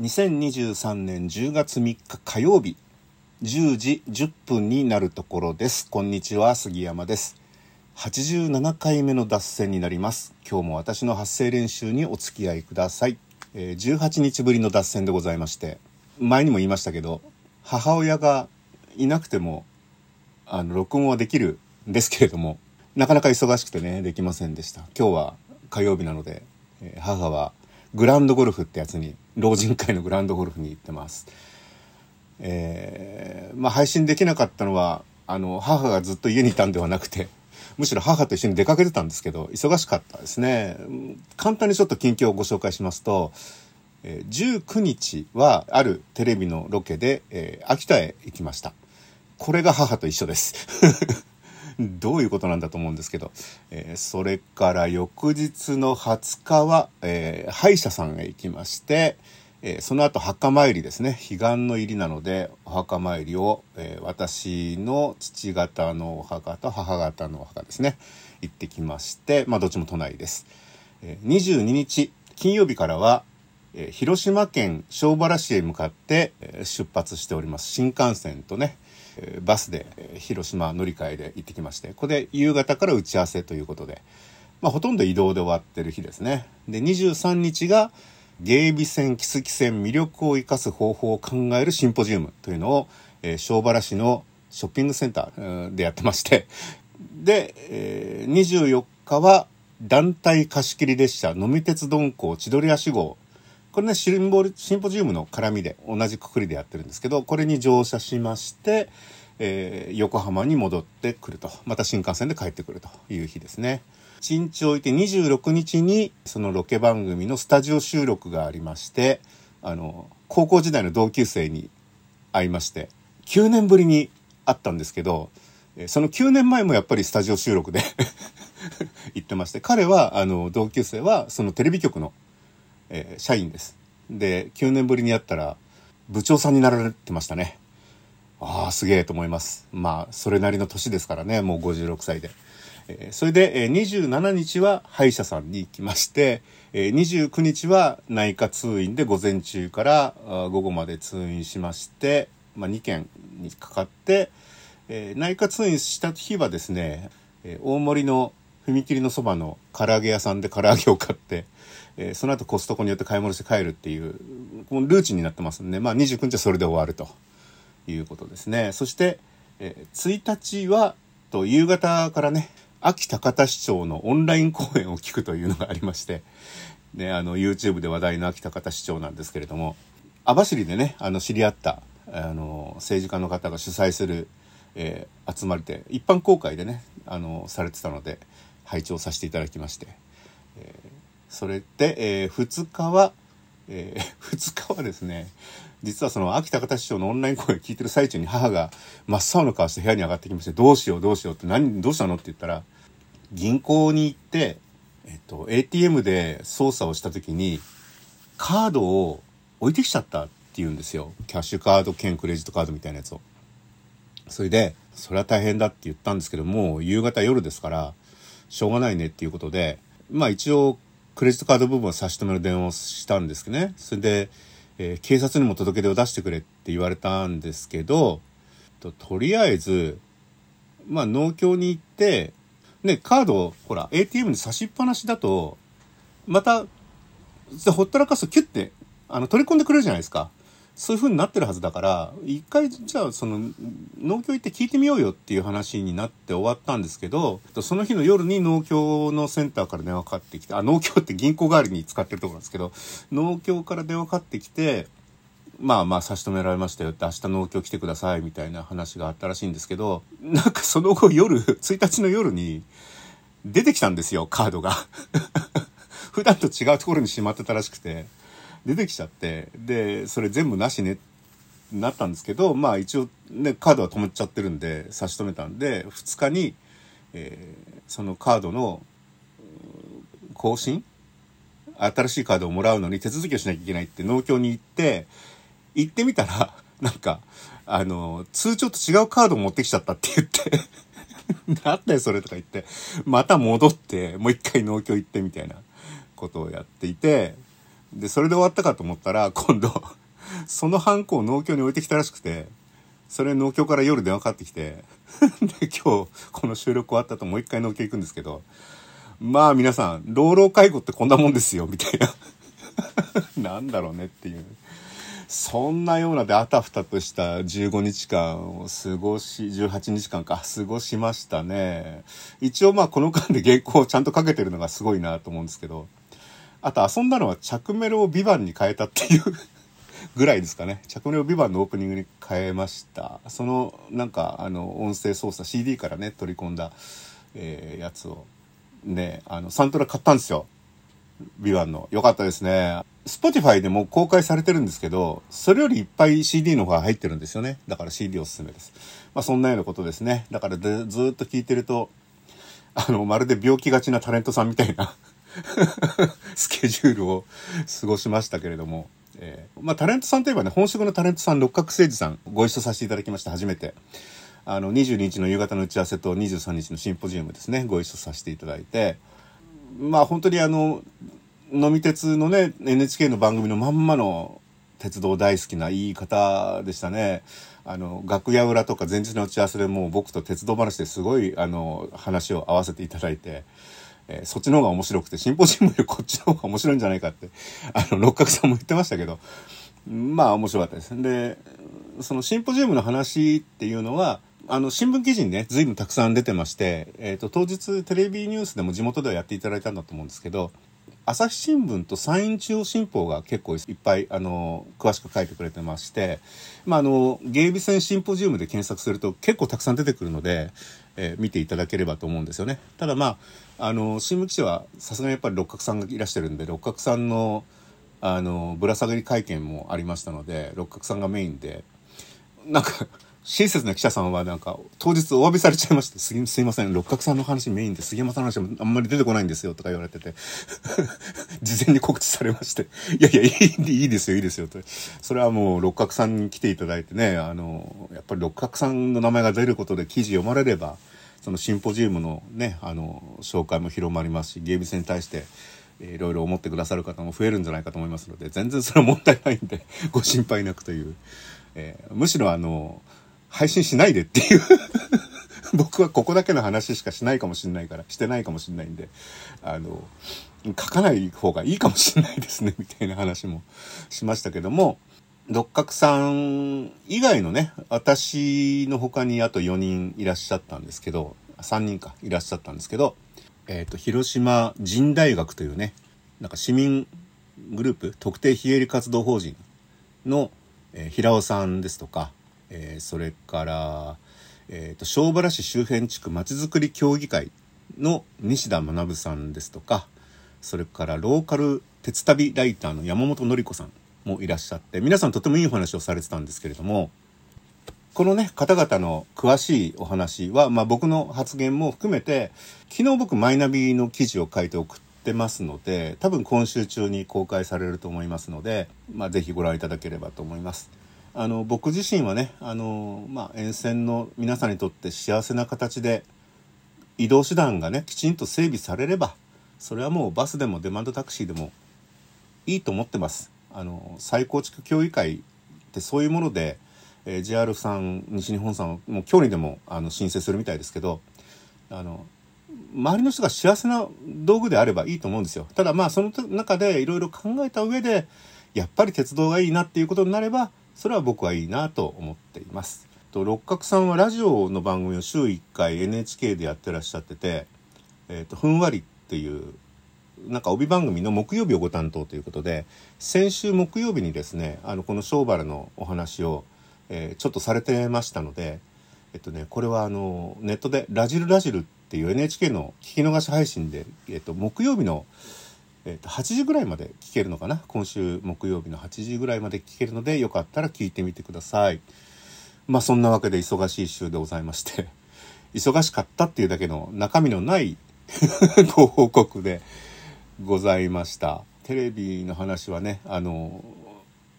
2023年10月3日火曜日10時10分になるところです。こんにちは杉山です。87回目の脱線になります。今日も私の発声練習にお付き合いください、え、18日ぶりの脱線でございまして前にも言いましたけど母親がいなくてもあの録音はできるんですけれどもなかなか忙しくてねできませんでした。今日は火曜日なので、え、母はグランドゴルフってやつに老人会のグランドゴルフに行ってます。えー、まあ配信できなかったのはあの母がずっと家にいたんではなくてむしろ母と一緒に出かけてたんですけど忙しかったですね。簡単にちょっと近況をご紹介しますと、え、19日はあるテレビのロケで、えー、秋田へ行きました。これが母と一緒です。どういうことなんだと思うんですけど、えー、それから翌日の20日は、えー、歯医者さんへ行きまして、えー、その後墓参りですね。彼岸の入りなのでお墓参りを、えー、私の父方のお墓と母方のお墓ですね。行ってきましてまあどっちも都内です、えー、22日金曜日からは、えー、広島県庄原市へ向かって、えー、出発しております。新幹線とねバスで広島乗り換えで行ってきましてここで夕方から打ち合わせということで、まあ、ほとんど移動で終わってる日ですね。で23日が芸備線木次線魅力を生かす方法を考えるシンポジウムというのを、えー、小原市のショッピングセンターでやってましてで、えー、24日は団体貸切列車飲み鉄鈍行千鳥足号これねシンボシンポジウムの絡みで同じくくりでやってるんですけどこれに乗車しまして、えー、横浜に戻ってくるとまた新幹線で帰ってくるという日ですね。1日置いて26日にそのロケ番組のスタジオ収録がありましてあの高校時代の同級生に会いまして9年ぶりに会ったんですけどその9年前もやっぱりスタジオ収録で 行ってまして彼はあの同級生はそのテレビ局のえー、社員です。で、9年ぶりに会ったら、部長さんになられてましたね。ああ、すげえと思います。まあ、それなりの年ですからね、もう56歳で。えー、それで、えー、27日は歯医者さんに行きまして、えー、29日は内科通院で午前中から午後まで通院しまして、まあ、2件にかかって、えー、内科通院した日はですね、えー、大森の踏切のそばの唐揚げ屋さんで唐揚げを買って、えー、その後コストコによって買い物して帰るっていうこのルーチンになってますんで、まあ、29日はそれで終わるということですね。そして、えー、1日はと夕方からね秋高田市長のオンライン講演を聞くというのがありまして、ね、あの YouTube で話題の秋高田市長なんですけれども網走でねあの知り合ったあの政治家の方が主催する、えー、集まりで一般公開でねあのされてたので拝聴させていただきまして、えそれで、えー、2日は、えー、2日はですね、実はその秋田方師匠のオンライン講演聞いてる最中に母が真っ青の顔して部屋に上がってきまして、どうしようどうしようって何、どうしたのって言ったら、銀行に行って、えっと、ATM で操作をした時に、カードを置いてきちゃったって言うんですよ。キャッシュカード兼クレジットカードみたいなやつを。それで、それは大変だって言ったんですけども、夕方夜ですから、しょうがないねっていうことで、まあ一応クレジットカード部分を差し止める電話をしたんですけどね。それで、えー、警察にも届け出を出してくれって言われたんですけど、ととりあえず、まあ農協に行って、ね、カードを、ほら、ATM に差しっぱなしだと、また、ほったらかすとキュッて、あの、取り込んでくれるじゃないですか。そういう風になってるはずだから一回じゃあその農協行って聞いてみようよっていう話になって終わったんですけどその日の夜に農協のセンターから電話かかってきてあ農協って銀行代わりに使ってるところなんですけど農協から電話かかってきてまあまあ差し止められましたよって明日農協来てくださいみたいな話があったらしいんですけどなんかその後夜1日の夜に出てきたんですよカードが 普段と違うところにしまってたらしくて。出てきちゃってでそれ全部なしねなったんですけどまあ一応ねカードは止めちゃってるんで差し止めたんで2日に、えー、そのカードの更新？新しいカードをもらうのに手続きをしなきゃいけないって農協に行って行ってみたら なんかあの通帳と違うカードを持ってきちゃったって言って なんだよそれとか言ってまた戻ってもう一回農協行ってみたいなことをやっていてで、それで終わったかと思ったら、今度、そのハンコを農協に置いてきたらしくて、それ農協から夜電話かかってきて、で、今日、この収録終わった後もう一回農協行くんですけど、まあ皆さん、老老介護ってこんなもんですよ、みたいな。なんだろうねっていう。そんなようなであたふたとした15日間を過ごし、18日間か、過ごしましたね。一応まあこの間で原稿をちゃんとかけてるのがすごいなと思うんですけど、あと遊んだのは着メロをビバンに変えたっていう ぐらいですかね。着メロをビバンのオープニングに変えました。そのなんかあの音声操作 CD からね取り込んだ、えー、やつをね、あのサントラ買ったんですよ。ビワンの。良かったですね。Spotify でも公開されてるんですけど、それよりいっぱい CD の方が入ってるんですよね。だから CD おすすめです。まあそんなようなことですね。だからずっと聞いてると、あの、まるで病気がちなタレントさんみたいな スケジュールを過ごしましたけれども、えー、まあタレントさんといえばね、本職のタレントさん、六角誠治さん、ご一緒させていただきました、初めて。あの、22日の夕方の打ち合わせと23日のシンポジウムですね、ご一緒させていただいて、まあ本当にあの、飲み鉄のね、NHK の番組のまんまの鉄道大好きないい方でしたね。あの、楽屋裏とか前日の打ち合わせでもう僕と鉄道話ですごい、あの、話を合わせていただいて、えー、そっちの方が面白くて、シンポジウムよりこっちの方が面白いんじゃないかって、あの、六角さんも言ってましたけど、まあ面白かったです。で、そのシンポジウムの話っていうのは、あの、新聞記事にね、随分たくさん出てまして、えっ、ー、と、当日テレビニュースでも地元ではやっていただいたんだと思うんですけど、朝日新聞と山陰中央新報が結構いっぱい、あの、詳しく書いてくれてまして、まあ、あの、芸備線シンポジウムで検索すると結構たくさん出てくるので、えー、見ていただければと思うんですよね。ただまあ、あの、新聞記者はさすがにやっぱり六角さんがいらしてるんで、六角さんの、あの、ぶら下がり会見もありましたので、六角さんがメインで、なんか、親切な記者さんはなんか、当日お詫びされちゃいまして、すすいません、六角さんの話メインで杉山さんの話もあんまり出てこないんですよ、とか言われてて、事前に告知されまして、いやいや、いいいいですよ、いいですよ、と。それはもう六角さんに来ていただいてね、あの、やっぱり六角さんの名前が出ることで記事読まれれば、そのシンポジウムのね、あの、紹介も広まりますし、ゲーム戦に対して、いろいろ思ってくださる方も増えるんじゃないかと思いますので、全然それは問題ないんで、ご心配なくという。えー、むしろあの、配信しないでっていう。僕はここだけの話しかしないかもしれないから、してないかもしれないんで、あの、書かない方がいいかもしれないですね、みたいな話もしましたけども、六角さん以外のね、私の他にあと4人いらっしゃったんですけど、3人かいらっしゃったんですけど、えっ、ー、と、広島人大学というね、なんか市民グループ、特定非営利活動法人の、えー、平尾さんですとか、えー、それから、えーと、小原市周辺地区まちづくり協議会の西田学さんですとかそれからローカル鉄旅ライターの山本典子さんもいらっしゃって皆さんとてもいいお話をされてたんですけれどもこのね方々の詳しいお話は、まあ、僕の発言も含めて昨日僕マイナビの記事を書いて送ってますので多分今週中に公開されると思いますので、まあ、ぜひご覧いただければと思います。あの僕自身はねあの、まあ、沿線の皆さんにとって幸せな形で移動手段がねきちんと整備されればそれはもうバスでもデマンドタクシーでもいいと思ってます。あの再構築協議会ってそういうもので、えー、JR さん西日本さんはもう今日にでもあの申請するみたいですけどあの周りの人が幸せな道具であればいいと思うんですよ。ただまあその中でいろいろ考えた上でやっぱり鉄道がいいなっていうことになればそれは僕はいいなと思っています。と六角さんはラジオの番組を週1回 NHK でやってらっしゃってて「えーと、ふんわり」っていうなんか帯番組の木曜日をご担当ということで先週木曜日にですねあのこの小原のお話を、えー、ちょっとされてましたのでえっとねこれはあのネットで「ラジルラジル」っていう NHK の聞き逃し配信で、えっと、木曜日の「えー、と8時ぐらいまで聞けるのかな？今週木曜日の8時ぐらいまで聞けるのでよかったら聞いてみてください。まあそんなわけで忙しい週でございまして。忙しかったっていうだけの中身のない ご報告でございました。テレビの話はねあの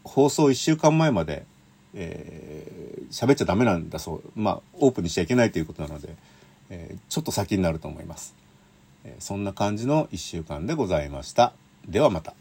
放送1週間前までえー、喋っちゃダメなんだそう。まあオープンにしちゃいけないということなので、えー、ちょっと先になると思います。そんな感じの1週間でございました。ではまた。